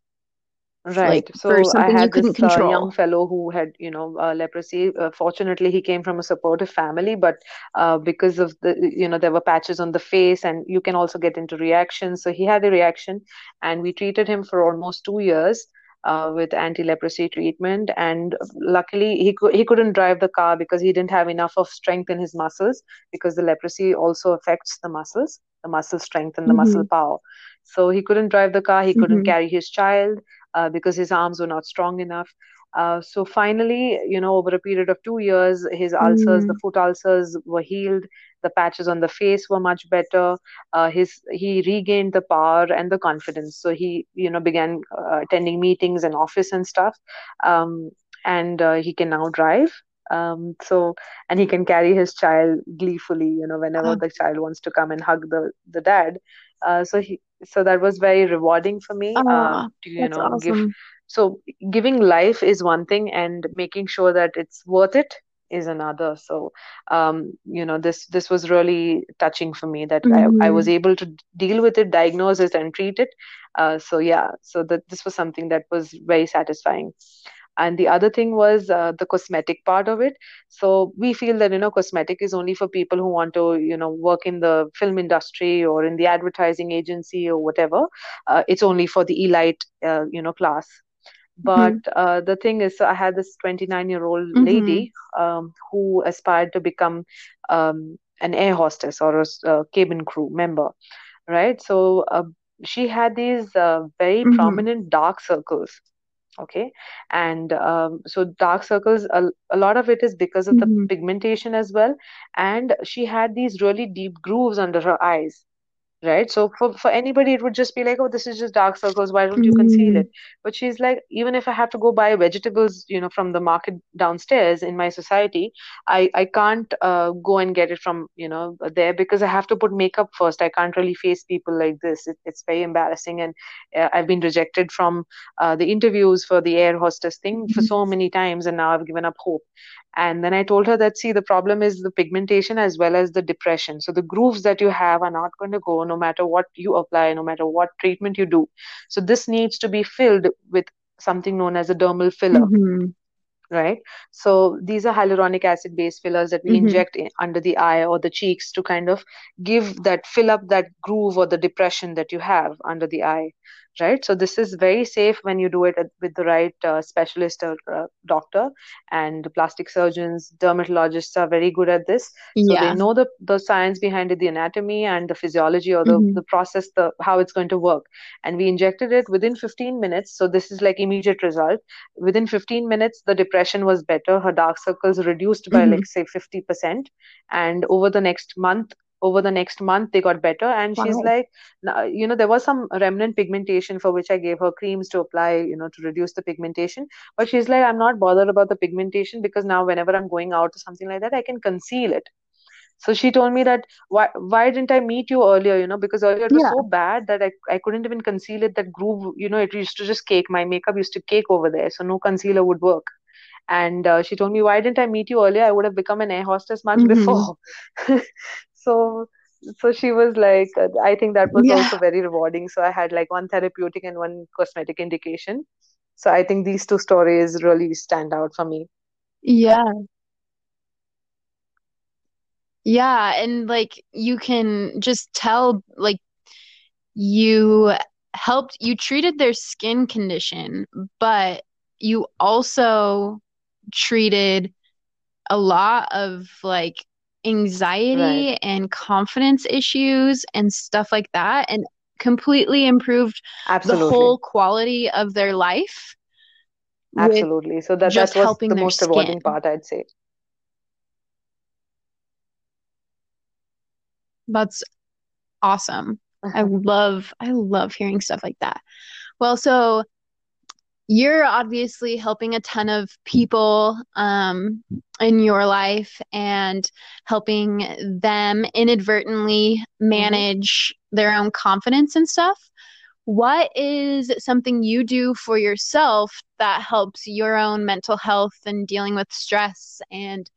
Right. like So for I something you couldn't this uh, young fellow who had, you know, uh, leprosy. Uh, fortunately, he came from a supportive family, but uh, because of the, you know, there were patches on the face, and you can also get into reactions. So he had a reaction, and we treated him for almost two years uh, with anti-leprosy treatment. And luckily, he could he couldn't drive the car because he didn't have enough of strength in his muscles because the leprosy also affects the muscles, the muscle strength and the muscle mm-hmm. power. So he couldn't drive the car. He couldn't Mm-hmm. carry his child uh, because his arms were not strong enough. Uh, so finally, you know, over a period of two years, his ulcers, the Mm. foot ulcers, were healed. The patches on the face were much better. Uh, his he regained the power and the confidence. So he, you know, began uh, attending meetings and office and stuff. Um, and uh, he can now drive. Um, so and he can carry his child gleefully, you know, whenever Oh, the child wants to come and hug the the dad. Uh, so he so that was very rewarding for me oh, um, to you know give awesome. So giving life is one thing and making sure that it's worth it is another. So um, you know this this was really touching for me that I, I was Mm-hmm. able to deal with it diagnose it and treat it. Uh, so yeah so that this was something that was very satisfying. And the other thing was uh, the cosmetic part of it. So we feel that you know cosmetic is only for people who want to you know work in the film industry or in the advertising agency or whatever. Uh, it's only for the elite uh, you know class but Mm-hmm. uh, the thing is so i had this 29 year old Mm-hmm. lady um, who aspired to become um, an air hostess or a, a cabin crew member right so uh, she had these uh, very Mm-hmm. prominent dark circles okay and um, so dark circles a, a lot of it is because of the Mm-hmm. pigmentation as well and she had these really deep grooves under her eyes right? So for for anybody it would just be like oh this is just dark circles. Why don't you conceal Mm-hmm. it but she's like even if i have to go buy vegetables you know from the market downstairs in my society i i can't uh, go and get it from you know there because i have to put makeup first. I can't really face people like this. It, it's very embarrassing. And uh, i've been rejected from uh, the interviews for the air hostess thing for so many times. And now i've given up hope and then I told her that, see, the problem is the pigmentation as well as the depression. So the grooves that you have are not going to go no matter what you apply, no matter what treatment you do. So this needs to be filled with something known as a dermal filler. Mm-hmm. right? So these are hyaluronic acid based fillers that we Mm-hmm. inject in, under the eye or the cheeks to kind of give that fill up that groove or the depression that you have under the eye, right? So this is very safe when you do it with the right uh, specialist or uh, doctor. And plastic surgeons, dermatologists are very good at this. So they know the the science behind it, the anatomy and the physiology or the Mm-hmm. the process, the how it's going to work. And we injected it within 15 minutes. So this is like immediate result within 15 minutes the depression was better her dark circles reduced by Mm-hmm. like say 50% and over the next month over the next month they got better and she's like you know there was some remnant pigmentation for which i gave her creams to apply you know to reduce the pigmentation but she's like i'm not bothered about the pigmentation because now whenever i'm going out or something like that i can conceal it so she told me that why why didn't I meet you earlier? You know, because earlier it was Yeah. so bad that I I couldn't even conceal it. That groove, you know, it used to just cake. My makeup used to cake over there, so no concealer would work. And uh, she told me, why didn't I meet you earlier? I would have become an air hostess much Mm-hmm. before. (laughs) So so she was like, uh, I think that was Yeah. also very rewarding. So I had like one therapeutic and one cosmetic indication. So I think these two stories really stand out for me. Yeah. Yeah, and like you can just tell like you helped you treated their skin condition, but you also treated a lot of like anxiety Right. and confidence issues and stuff like that and completely improved the whole quality of their life Absolutely. So that just that was helping the most rewarding skin. part, I'd say. That's awesome. I love I love hearing stuff like that. Well, so you're obviously helping a ton of people um, in your life and helping them inadvertently Mm-hmm. manage their own confidence and stuff. What is something you do for yourself that helps your own mental health and dealing with stress and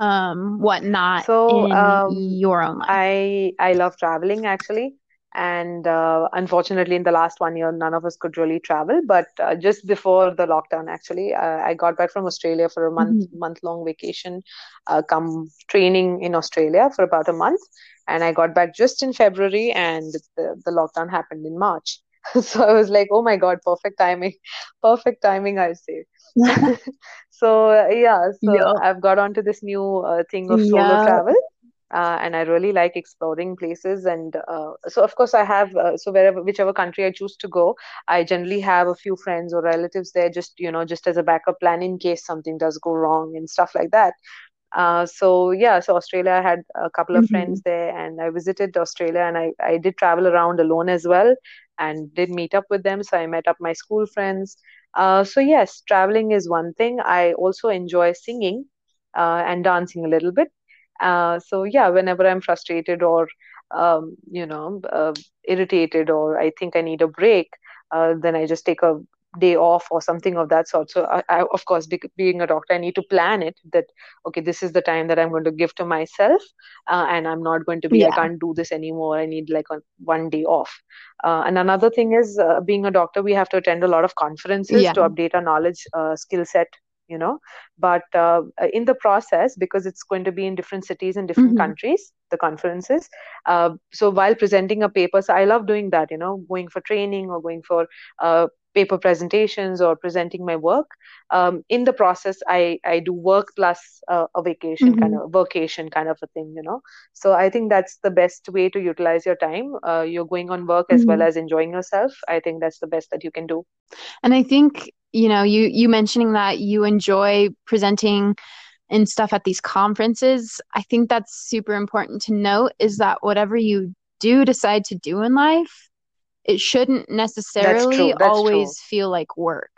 um, whatnot So, in um, your own life? I I love traveling actually, and uh, unfortunately, in the last one year, none of us could really travel. But uh, just before the lockdown, actually, uh, I got back from Australia for a month Mhm. month long vacation, uh, come training in Australia for about a month, and I got back just in February, and the the lockdown happened in March. (laughs) So I was like, oh my God, perfect timing, perfect timing, I'll say. (laughs) (laughs) So uh, yeah, so Yup. I've got onto this new uh, thing of solo Yup. travel, uh, and I really like exploring places. And uh, so of course I have uh, so wherever whichever country I choose to go, I generally have a few friends or relatives there, just you know, just as a backup plan in case something does go wrong and stuff like that. Uh, so yeah, so Australia, I had a couple of Mhm. friends there, and I visited Australia, and I I did travel around alone as well, and did meet up with them. So I met up my school friends. Uh, so yes, traveling is one thing. I also enjoy singing, uh, and dancing a little bit. Uh, so yeah, whenever I'm frustrated or um, you know, uh, irritated or I think I need a break, uh, then I just take a day off or something of that sort. So I, I of course, be, being a doctor, I need to plan it that okay, this is the time that I'm going to give to myself, uh, and I'm not going to be, I can't do this anymore. I need like a, one day off. Uh, and another thing is, uh, being a doctor, we have to attend a lot of conferences Yeah. to update our knowledge, uh, skill set, you know. But uh, in the process, because it's going to be in different cities and different Mhm. countries, the conferences. Uh, so while presenting a paper, so I love doing that, you know, going for training or going for uh, paper presentations or presenting my work. Um, in the process, I I do work plus uh, a vacation kind Mhm. of vacation kind of a thing, you know. So I think that's the best way to utilize your time. Uh, you're going on work as well Mhm. as enjoying yourself. I think that's the best that you can do. And I think, you know, you you mentioning that you enjoy presenting and stuff at these conferences, I think that's super important to note is that whatever you do decide to do in life, it shouldn't necessarily true. That's true. always feel like work.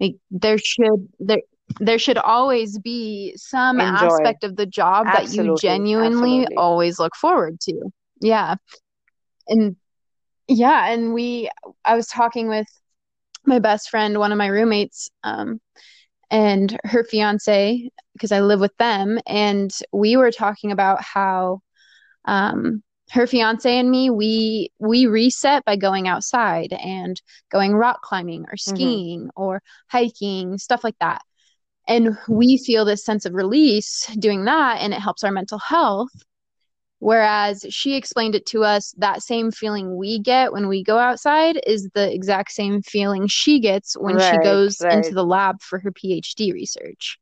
Like there should there there should always be some Enjoy. aspect of the job that you genuinely Absolutely. always look forward to. Yeah. And yeah, and we I was talking with my best friend, one of my roommates, um, and her fiance, because I live with them, and we were talking about how um, her fiance and me we we reset by going outside and going rock climbing or Mm-hmm. skiing or hiking, stuff like that. and we feel this sense of release doing that and it helps our mental health whereas she explained it to us that same feeling we get when we go outside is the exact same feeling she gets when right, she goes right. into the lab for her phd research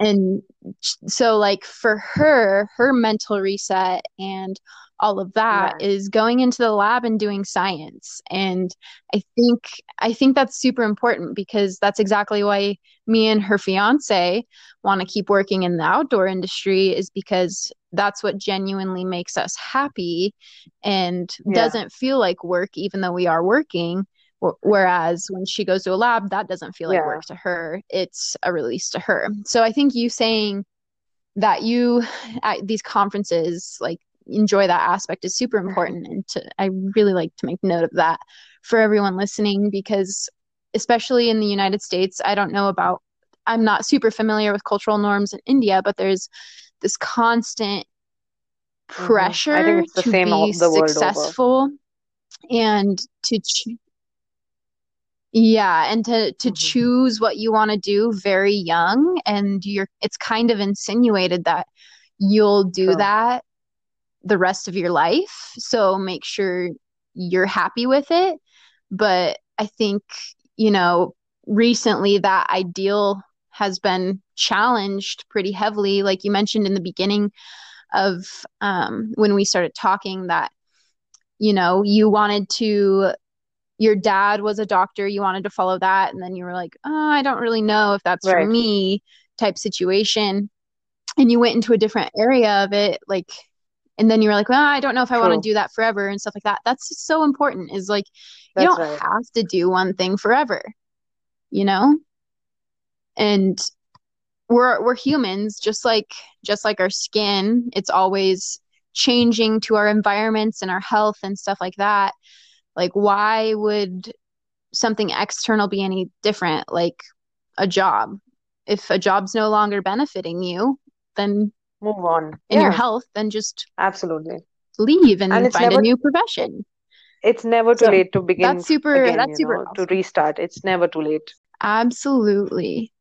and so like for her her mental reset and all of that yeah. is going into the lab and doing science and i think i think that's super important because that's exactly why me and her fiance want to keep working in the outdoor industry is because that's what genuinely makes us happy and yeah. doesn't feel like work even though we are working whereas when she goes to a lab that doesn't feel like yeah. work to her it's a release to her so i think you saying that you at these conferences like enjoy that aspect is super important and to i really like to make note of that for everyone listening because especially in the united states i don't know about i'm not super familiar with cultural norms in india but there's this constant pressure mm-hmm. to be successful and to ch- yeah and to to mm-hmm. choose what you want to do very young and you're it's kind of insinuated that you'll do that the rest of your life. So make sure you're happy with it. But I think, you know, recently that ideal has been challenged pretty heavily. Like you mentioned in the beginning of um, when we started talking, that, you know, you wanted to, your dad was a doctor, you wanted to follow that. And then you were like, oh, I don't really know if that's right. for me type situation. And you went into a different area of it. Like, and then you were like, well, I don't know if I want to do that forever and stuff like that. That's so important. Is like That's you don't right. have to do one thing forever, you know. And we're we're humans, just like just like our skin. It's always changing to our environments and our health and stuff like that. Like, why would something external be any different? Like a job. If a job's no longer benefiting you, then move on in yeah. your health, then just absolutely leave and, and find never, a new profession. It's never too so late to begin. That's super. Again, that's super. Know, awesome. To restart, it's never too late. Absolutely.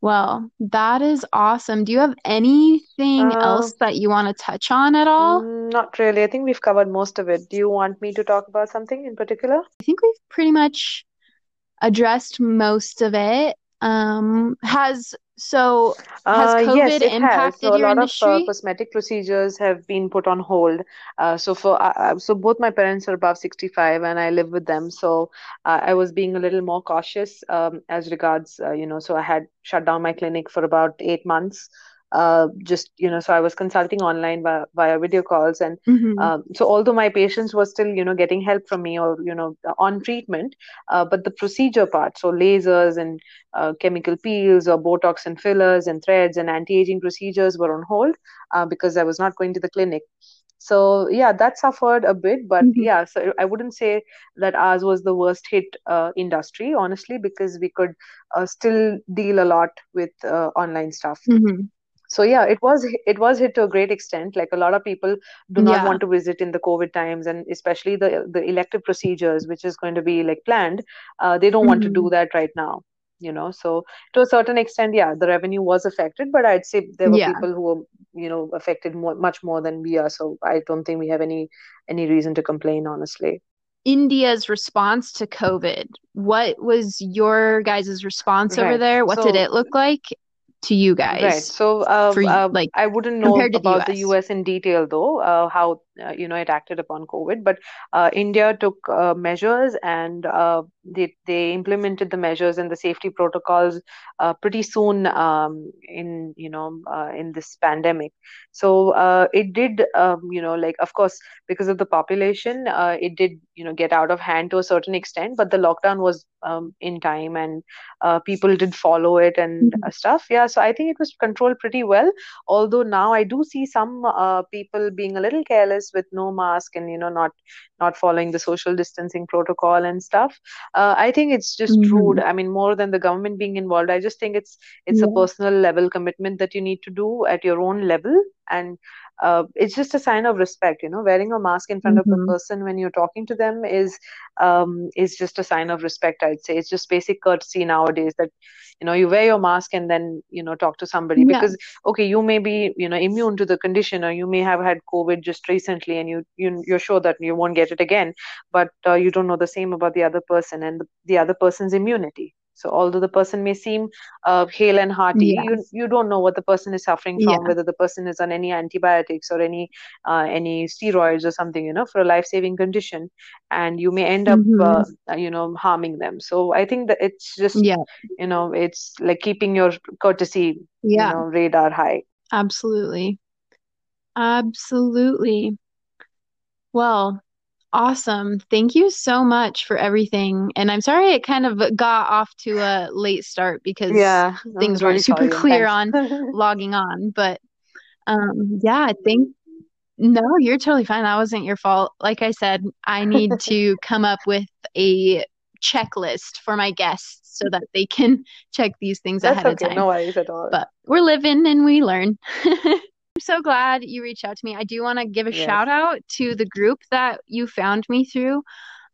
Well, that is awesome. Do you have anything uh, else that you want to touch on at all? Mm, not really. I think we've covered most of it. Do you want me to talk about something in particular? I think we've pretty much addressed most of it. Um, has so has uh, COVID yes, it impacted has. So a your lot industry? of uh, cosmetic procedures have been put on hold. Uh, so for uh, uh, so both my parents are above 65 and I live with them. So uh, I was being a little more cautious um, as regards, you know, so I had shut down my clinic for about eight months uh, just you know so i was consulting online via, via video calls and mm-hmm. um, so although my patients were still you know getting help from me or you know on treatment uh, but the procedure part so lasers and uh, chemical peels or botox and fillers and threads and anti-aging procedures were on hold uh, because i was not going to the clinic so yeah that suffered a bit but mm-hmm. yeah so i wouldn't say that ours was the worst hit uh, industry honestly because we could uh, still deal a lot with uh, online stuff mm-hmm so yeah it was it was hit to a great extent like a lot of people do not yeah. want to visit in the covid times and especially the the elective procedures which is going to be like planned uh, they don't mm-hmm. want to do mm-hmm. that right now you know so to a certain extent yeah the revenue was affected but i'd say there were yeah. people who were you know affected more, much more than we are so i don't think we have any any reason to complain honestly india's response to covid what was your guys' response right. over there what so, did it look like to you guys? Right. So, uh, for, uh, like, I wouldn't know about the US. the US. in detail, though, uh, how uh, you know it acted upon COVID. But uh, India took uh, measures and they they implemented the measures and the safety protocols pretty soon um, in you know in this pandemic. So it did um, you know like of course because of the population, it did you know get out of hand to a certain extent. But the lockdown was um, in time and people did follow it and mm-hmm. stuff. Yeah. So I think it was controlled pretty well. Although now I do see some people being a little careless with no mask and you know not not following the social distancing protocol and stuff uh, i think it's just mm-hmm. rude i mean more than the government being involved i just think it's it's yeah. a personal level commitment that you need to do at your own level and uh, it's just a sign of respect you know wearing a mask in front mm-hmm. of a person when you're talking to them is um, is just a sign of respect i'd say it's just basic courtesy nowadays that you know you wear your mask and then you know talk to somebody yeah. because okay you may be you know immune to the condition or you may have had covid just recently and you, you you're sure that you won't get it again but uh, you don't know the same about the other person and the, the other person's immunity so although the person may seem uh, hale and hearty, yeah. you you don't know what the person is suffering from, yeah. whether the person is on any antibiotics or any uh, any steroids or something, you know, for a life saving condition, and you may end up, mm-hmm. uh, you know, harming them. So I think that it's just, yeah. you know, it's like keeping your courtesy, yeah. you know, radar high. Absolutely, absolutely. Well, Awesome. Thank you so much for everything. And I'm sorry it kind of got off to a late start because yeah, things weren't super clear on (laughs) logging on. But um, yeah, I think no, you're totally fine. That wasn't your fault. Like I said, I need (laughs) to come up with a checklist for my guests so that they can (laughs) check these things That's ahead okay. of time. No worries at all. But we're living and we learn. I'm so glad you reached out to me. I do want to give a yes. shout out to the group that you found me through.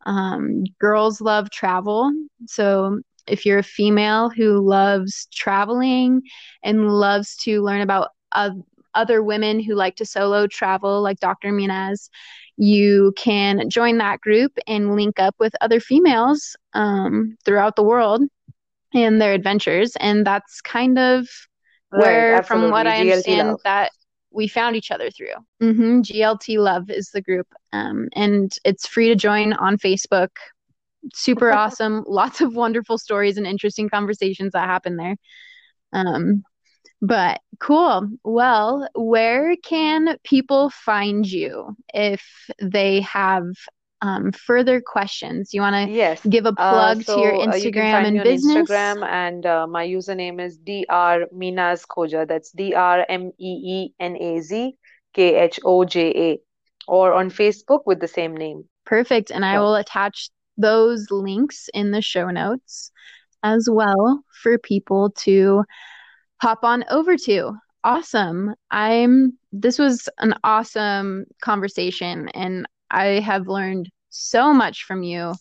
Um, Girls Love Travel. So if you're a female who loves traveling and loves to learn about uh, other women who like to solo travel, like Dr. Meenaz, you can join that group and link up with other females um, throughout the world and their adventures. And that's kind of where, right, from what I understand, that we found each other through. Mm-hmm. GLT Love is the group, um, and it's free to join on Facebook. Super (laughs) awesome! Lots of wonderful stories and interesting conversations that happen there. Um, but cool. Well, where can people find you if they have um, further questions, you want to yes. give a uh, plug uh, so, to your Instagram uh, you and business? Instagram, and uh, my username is dr meenaz khoja. That's d r m e e n a z k h o j a, or on Facebook with the same name. Perfect, and I will attach those links in the show notes as well for people to hop on over to. Awesome. I'm this was an awesome conversation and I have learned so much from you.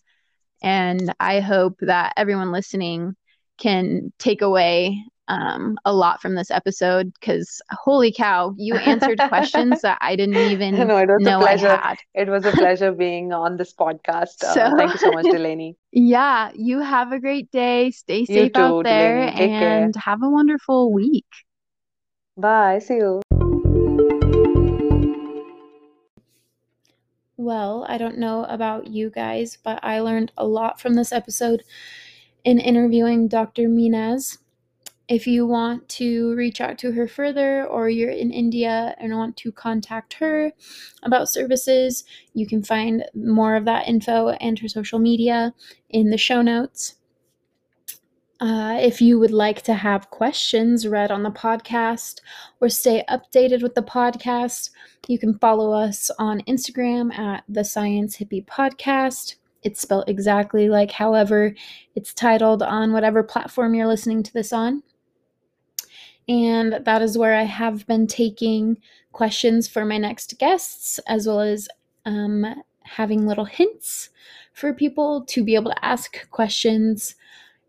And I hope that everyone listening can take away um, a lot from this episode because holy cow, you answered (laughs) questions that I didn't even no, it was know a pleasure. I had. It was a pleasure being on this podcast. Uh, so, thank you so much, Delaney. (laughs) Yeah, you have a great day. Stay safe too, out there and care. have a wonderful week. Bye. See you. Well, I don't know about you guys, but I learned a lot from this episode in interviewing Dr. Meenaz. If you want to reach out to her further or you're in India and want to contact her about services, you can find more of that info and her social media in the show notes. Uh, if you would like to have questions read on the podcast or stay updated with the podcast, you can follow us on Instagram at the Science Hippy Podcast. It's spelled exactly like however it's titled on whatever platform you're listening to this on. And that is where I have been taking questions for my next guests, as well as um, having little hints for people to be able to ask questions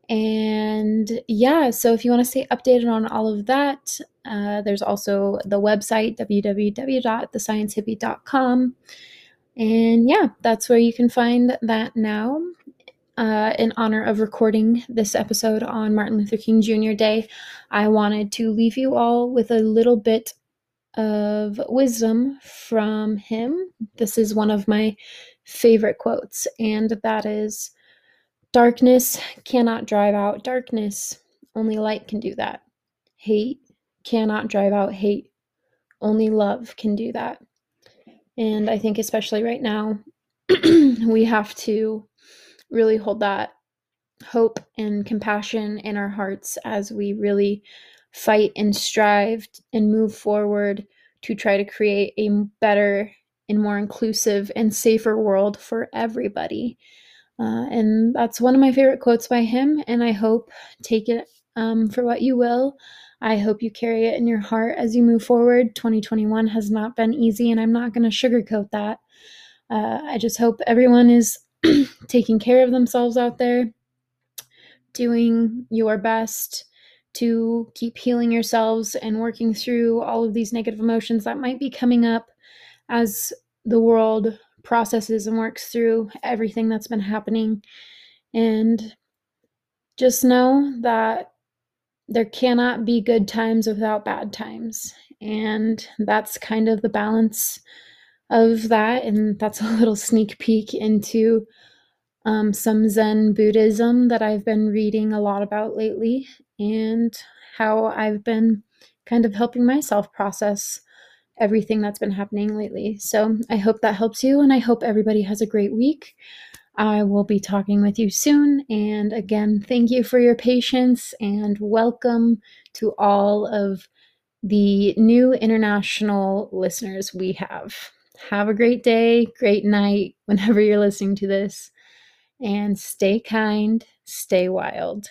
and yeah, so if you want to stay updated on all of that, uh, there's also the website www.thesciencehippy.com. And yeah, that's where you can find that now. Uh, in honor of recording this episode on Martin Luther King Jr. Day, I wanted to leave you all with a little bit of wisdom from him. This is one of my favorite quotes, and that is Darkness cannot drive out darkness. Only light can do that. Hate cannot drive out hate. Only love can do that. And I think, especially right now, (clears throat) we have to really hold that hope and compassion in our hearts as we really fight and strive and move forward to try to create a better and more inclusive and safer world for everybody. Uh, and that's one of my favorite quotes by him, and I hope take it um, for what you will. I hope you carry it in your heart as you move forward. 2021 has not been easy, and I'm not going to sugarcoat that. Uh, I just hope everyone is (clears throat) taking care of themselves out there, doing your best to keep healing yourselves and working through all of these negative emotions that might be coming up as the world processes and works through everything that's been happening. And just know that there cannot be good times without bad times. And that's kind of the balance of that. And that's a little sneak peek into um, some Zen Buddhism that I've been reading a lot about lately and how I've been kind of helping myself process everything that's been happening lately. So I hope that helps you, and I hope everybody has a great week. I will be talking with you soon. And again, thank you for your patience and welcome to all of the new international listeners we have. Have a great day, great night, (laughs) whenever you're listening to this, and stay kind, stay wild.